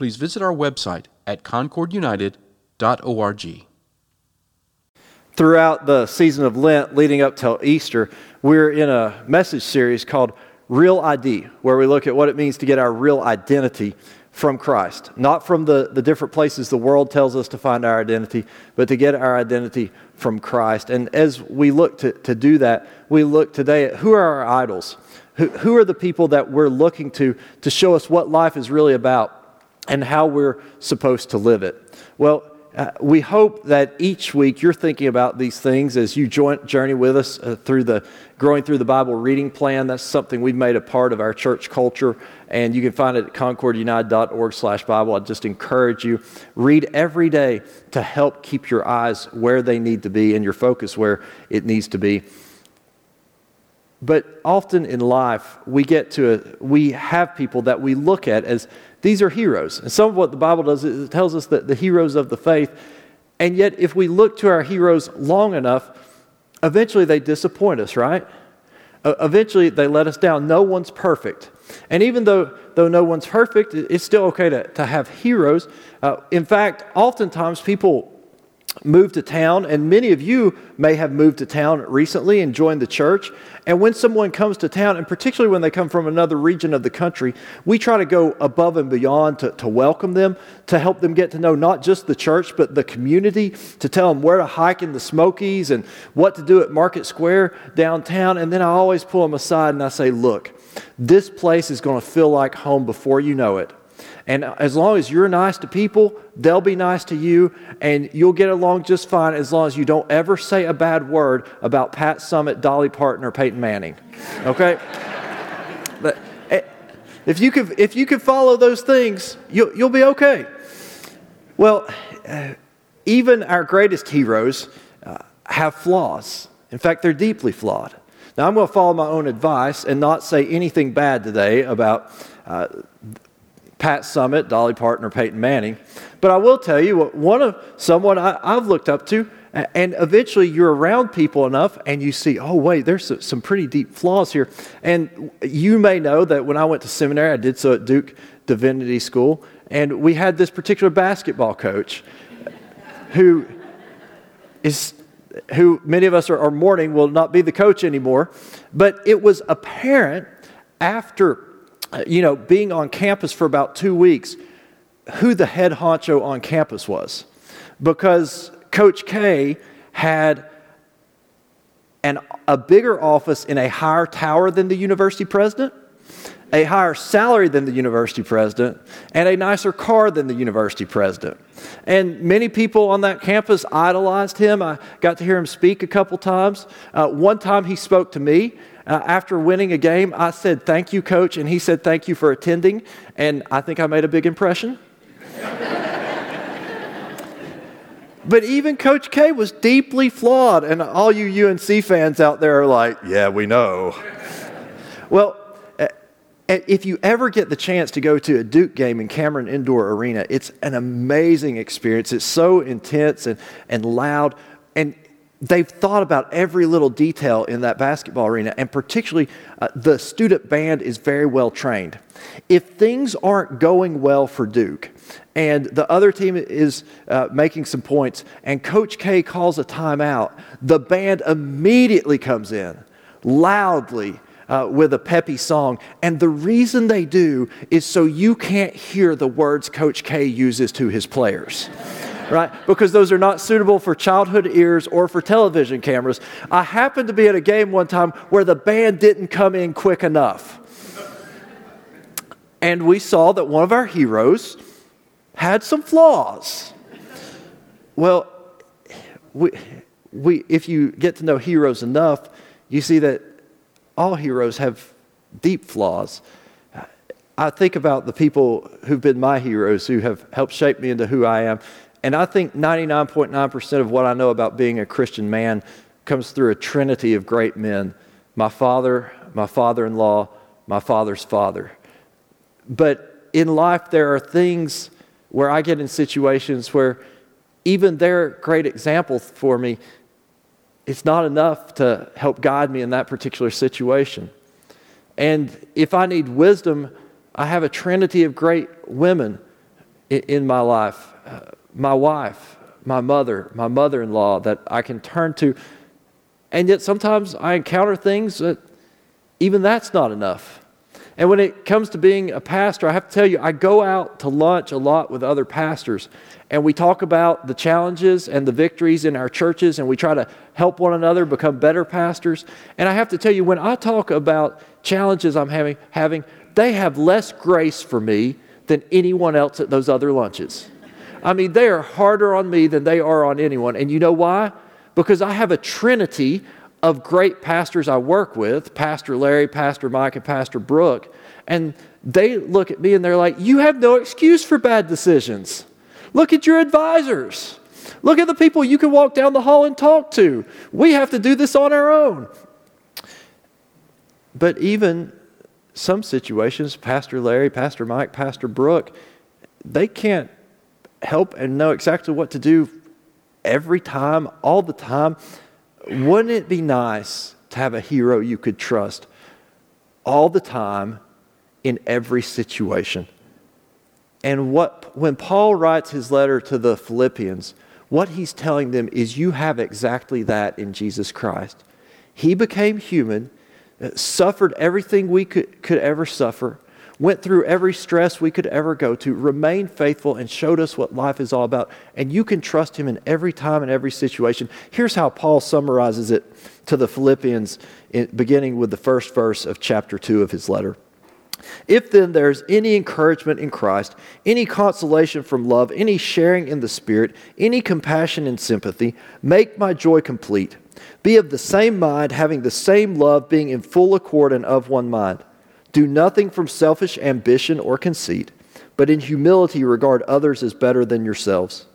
please visit our website at concordunited.org. Throughout the season of Lent leading up till Easter, we're in a message series called Real ID, where we look at what it means to get our real identity from Christ. Not from the, the different places the world tells us to find our identity, but to get our identity from Christ. And as we look to, to do that, we look today at who are our idols? Who, who are the people that we're looking to to show us what life is really about? And how we're supposed to live it. Well, uh, we hope that each week you're thinking about these things as you join, journey with us uh, through the growing through the Bible reading plan. That's something we've made a part of our church culture, and you can find it at concordunited.org/bible. I just encourage you read every day to help keep your eyes where they need to be and your focus where it needs to be. But often in life, we get to a, we have people that we look at as these are heroes. And some of what the Bible does is it tells us that the heroes of the faith. And yet, if we look to our heroes long enough, eventually they disappoint us, right? Eventually they let us down. No one's perfect. And even though, though no one's perfect, it's still okay to, to have heroes. Uh, in fact, oftentimes people moved to town, and many of you may have moved to town recently and joined the church. And when someone comes to town, and particularly when they come from another region of the country, we try to go above and beyond to, to welcome them, to help them get to know not just the church, but the community, to tell them where to hike in the Smokies and what to do at Market Square downtown. And then I always pull them aside and I say, Look, this place is going to feel like home before you know it. And as long as you're nice to people, they'll be nice to you, and you'll get along just fine as long as you don't ever say a bad word about Pat Summitt, Dolly Parton, or Peyton Manning. Okay? but eh, if you could, if you could follow those things, you'll, you'll be okay. Well, uh, even our greatest heroes uh, have flaws. In fact, they're deeply flawed. Now, I'm going to follow my own advice and not say anything bad today about uh, Pat Summitt, Dolly Parton, or Peyton Manning. But I will tell you, one of someone I, have looked up to, and eventually you're around people enough and you see, oh, wait, there's some pretty deep flaws here. And you may know that when I went to seminary, I did so at Duke Divinity School, and we had this particular basketball coach who is who many of us are, are mourning will not be the coach anymore. But it was apparent after Uh, you know, being on campus for about two weeks, who the head honcho on campus was. Because Coach K had an, a bigger office in a higher tower than the university president, a higher salary than the university president, and a nicer car than the university president. And many people on that campus idolized him. I got to hear him speak a couple times. Uh, one time he spoke to me uh, after winning a game, I said, Thank you, coach. And he said, Thank you for attending. And I think I made a big impression. but even Coach K was deeply flawed. And all you UNC fans out there are like, Yeah, we know. well, if you ever get the chance to go to a Duke game in Cameron Indoor Arena, it's an amazing experience. It's so intense and, and loud. And they've thought about every little detail in that basketball arena, and particularly uh, the student band is very well trained. If things aren't going well for Duke, and the other team is uh, making some points, and Coach K calls a timeout, the band immediately comes in loudly. Uh, with a peppy song. And the reason they do is so you can't hear the words Coach K uses to his players right? Because those are not suitable for childhood ears or for television cameras. I happened to be at a game one time where the band didn't come in quick enough. And we saw that one of our heroes had some flaws. Well, we, we, if you get to know heroes enough, you see that all heroes have deep flaws. I think about the people who've been my heroes, who have helped shape me into who I am. And I think 99.9% of what I know about being a Christian man comes through a trinity of great men my father, my father in law, my father's father. But in life, there are things where I get in situations where even their great example for me, it's not enough to help guide me in that particular situation. And if I need wisdom, I have a trinity of great women in, my life uh, my wife, my mother, my mother in law that I can turn to. And yet sometimes I encounter things that even that's not enough. And when it comes to being a pastor, I have to tell you, I go out to lunch a lot with other pastors, and we talk about the challenges and the victories in our churches, and we try to help one another become better pastors. And I have to tell you, when I talk about challenges I'm having, having they have less grace for me than anyone else at those other lunches. I mean, they are harder on me than they are on anyone. And you know why? Because I have a trinity of great pastors I work with Pastor Larry, Pastor Mike, and Pastor Brooke. And they look at me and they're like, You have no excuse for bad decisions. Look at your advisors. Look at the people you can walk down the hall and talk to. We have to do this on our own. But even some situations, Pastor Larry, Pastor Mike, Pastor Brooke, they can't help and know exactly what to do every time, all the time. Wouldn't it be nice to have a hero you could trust all the time in every situation? And what, when Paul writes his letter to the Philippians, what he's telling them is you have exactly that in Jesus Christ. He became human, suffered everything we could, could ever suffer, went through every stress we could ever go to, remained faithful, and showed us what life is all about. And you can trust him in every time and every situation. Here's how Paul summarizes it to the Philippians, beginning with the first verse of chapter 2 of his letter. If then there's any encouragement in Christ, any consolation from love, any sharing in the Spirit, any compassion and sympathy, make my joy complete. Be of the same mind, having the same love, being in full accord and of one mind. Do nothing from selfish ambition or conceit, but in humility regard others as better than yourselves.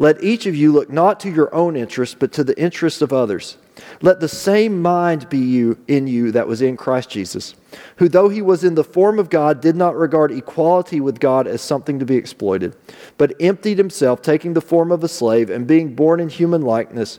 Let each of you look not to your own interest, but to the interest of others. Let the same mind be you in you that was in Christ Jesus, who though he was in the form of God, did not regard equality with God as something to be exploited, but emptied himself, taking the form of a slave, and being born in human likeness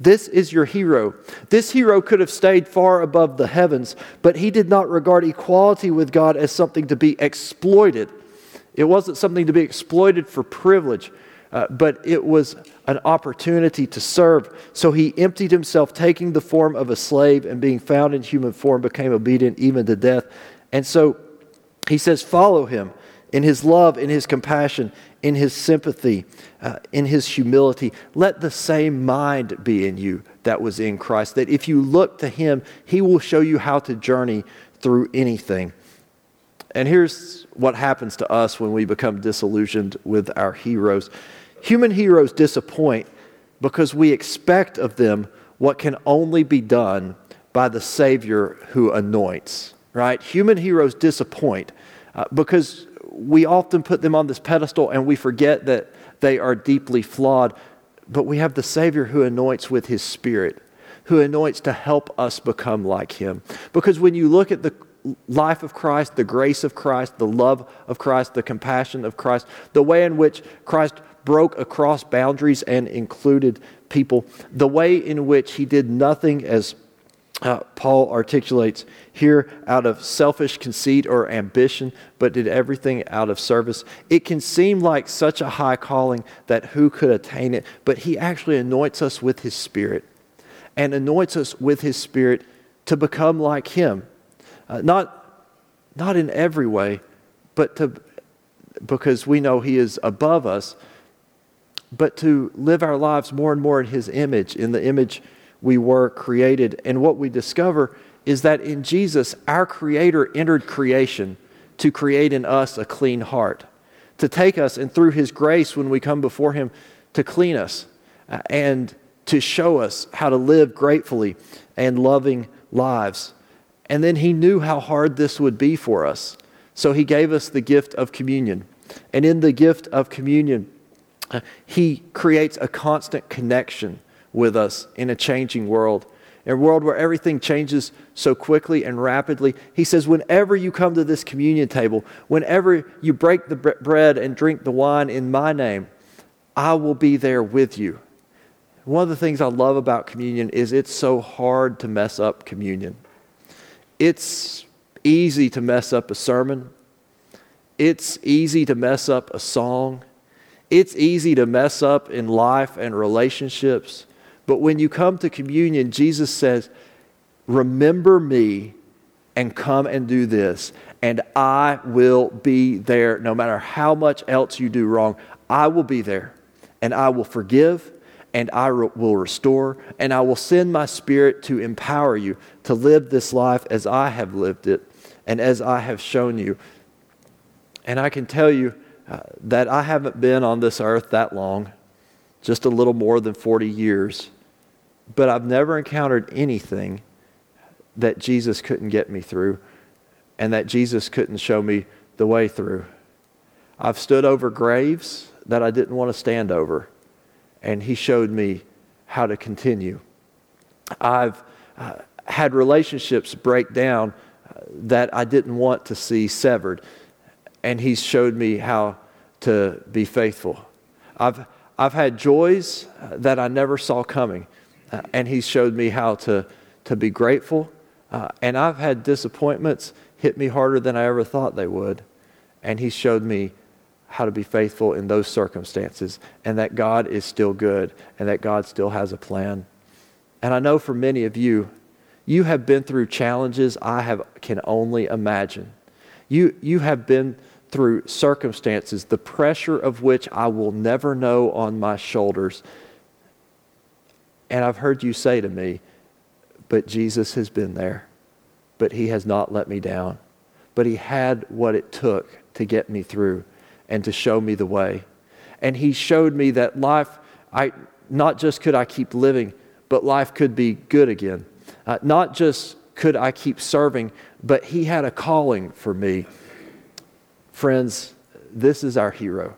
this is your hero. This hero could have stayed far above the heavens, but he did not regard equality with God as something to be exploited. It wasn't something to be exploited for privilege, uh, but it was an opportunity to serve. So he emptied himself, taking the form of a slave and being found in human form, became obedient even to death. And so he says, Follow him in his love, in his compassion, in his sympathy, uh, in his humility. Let the same mind be in you that was in Christ, that if you look to him, he will show you how to journey through anything. And here's what happens to us when we become disillusioned with our heroes human heroes disappoint because we expect of them what can only be done by the Savior who anoints, right? Human heroes disappoint uh, because we often put them on this pedestal and we forget that they are deeply flawed. But we have the Savior who anoints with His Spirit, who anoints to help us become like Him. Because when you look at the life of Christ, the grace of Christ, the love of Christ, the compassion of Christ, the way in which Christ broke across boundaries and included people, the way in which He did nothing as uh, Paul articulates here out of selfish conceit or ambition, but did everything out of service. It can seem like such a high calling that who could attain it, but he actually anoints us with his spirit and anoints us with his spirit to become like him. Uh, not, not in every way, but to, because we know he is above us, but to live our lives more and more in His image, in the image we were created. And what we discover is that in Jesus, our Creator entered creation to create in us a clean heart, to take us and through His grace when we come before Him, to clean us uh, and to show us how to live gratefully and loving lives. And then He knew how hard this would be for us. So He gave us the gift of communion. And in the gift of communion, uh, He creates a constant connection with us in a changing world. In a world where everything changes so quickly and rapidly, he says, whenever you come to this communion table, whenever you break the bread and drink the wine in my name, I will be there with you. One of the things I love about communion is it's so hard to mess up communion. It's easy to mess up a sermon. It's easy to mess up a song. It's easy to mess up in life and relationships. But when you come to communion, Jesus says, Remember me and come and do this, and I will be there no matter how much else you do wrong. I will be there, and I will forgive, and I re- will restore, and I will send my spirit to empower you to live this life as I have lived it and as I have shown you. And I can tell you uh, that I haven't been on this earth that long, just a little more than 40 years, but I've never encountered anything that Jesus couldn't get me through and that Jesus couldn't show me the way through. I've stood over graves that I didn't want to stand over, and He showed me how to continue. I've uh, had relationships break down uh, that I didn't want to see severed, and He's showed me how to be faithful. I've, I've had joys uh, that I never saw coming, uh, and He's showed me how to, to be grateful uh, and I've had disappointments hit me harder than I ever thought they would. And He showed me how to be faithful in those circumstances and that God is still good and that God still has a plan. And I know for many of you, you have been through challenges I have, can only imagine. You, you have been through circumstances, the pressure of which I will never know on my shoulders. And I've heard you say to me, but Jesus has been there. But he has not let me down. But he had what it took to get me through and to show me the way. And he showed me that life, I, not just could I keep living, but life could be good again. Uh, not just could I keep serving, but he had a calling for me. Friends, this is our hero.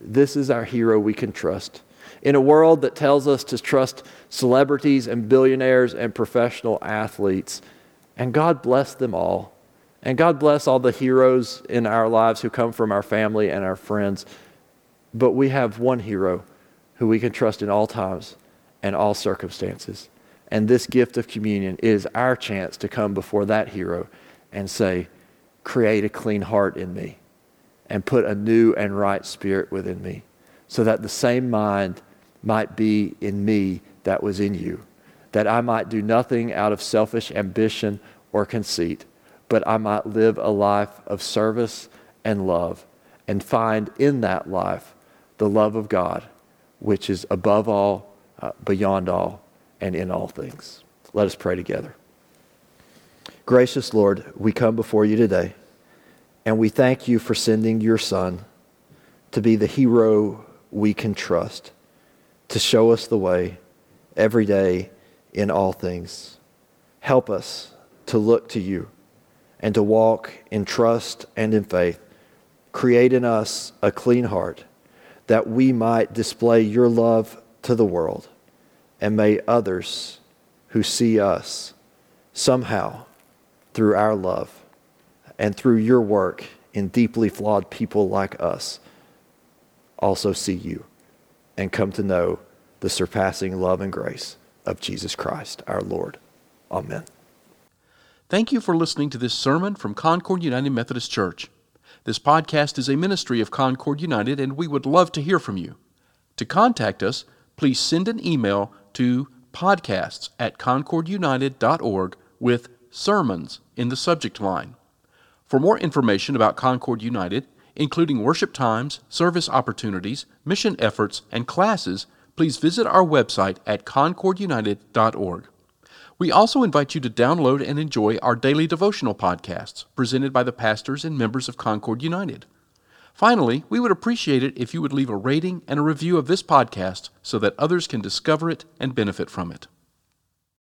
This is our hero we can trust. In a world that tells us to trust celebrities and billionaires and professional athletes, and God bless them all. And God bless all the heroes in our lives who come from our family and our friends. But we have one hero who we can trust in all times and all circumstances. And this gift of communion is our chance to come before that hero and say, Create a clean heart in me and put a new and right spirit within me, so that the same mind might be in me that was in you, that I might do nothing out of selfish ambition or conceit, but I might live a life of service and love and find in that life the love of God, which is above all, uh, beyond all, and in all things. Let us pray together. Gracious Lord, we come before you today, and we thank you for sending your Son to be the hero we can trust to show us the way every day in all things. Help us to look to you and to walk in trust and in faith. Create in us a clean heart that we might display your love to the world. And may others who see us somehow through our love and through your work in deeply flawed people like us also see you and come to know the surpassing love and grace of Jesus Christ our Lord. Amen. Thank you for listening to this sermon from Concord United Methodist Church. This podcast is a ministry of Concord United, and we would love to hear from you. To contact us, please send an email to podcasts at concordunited.org with sermons in the subject line. For more information about Concord United, including worship times, service opportunities, mission efforts, and classes, please visit our website at concordunited.org. We also invite you to download and enjoy our daily devotional podcasts presented by the pastors and members of Concord United. Finally, we would appreciate it if you would leave a rating and a review of this podcast so that others can discover it and benefit from it.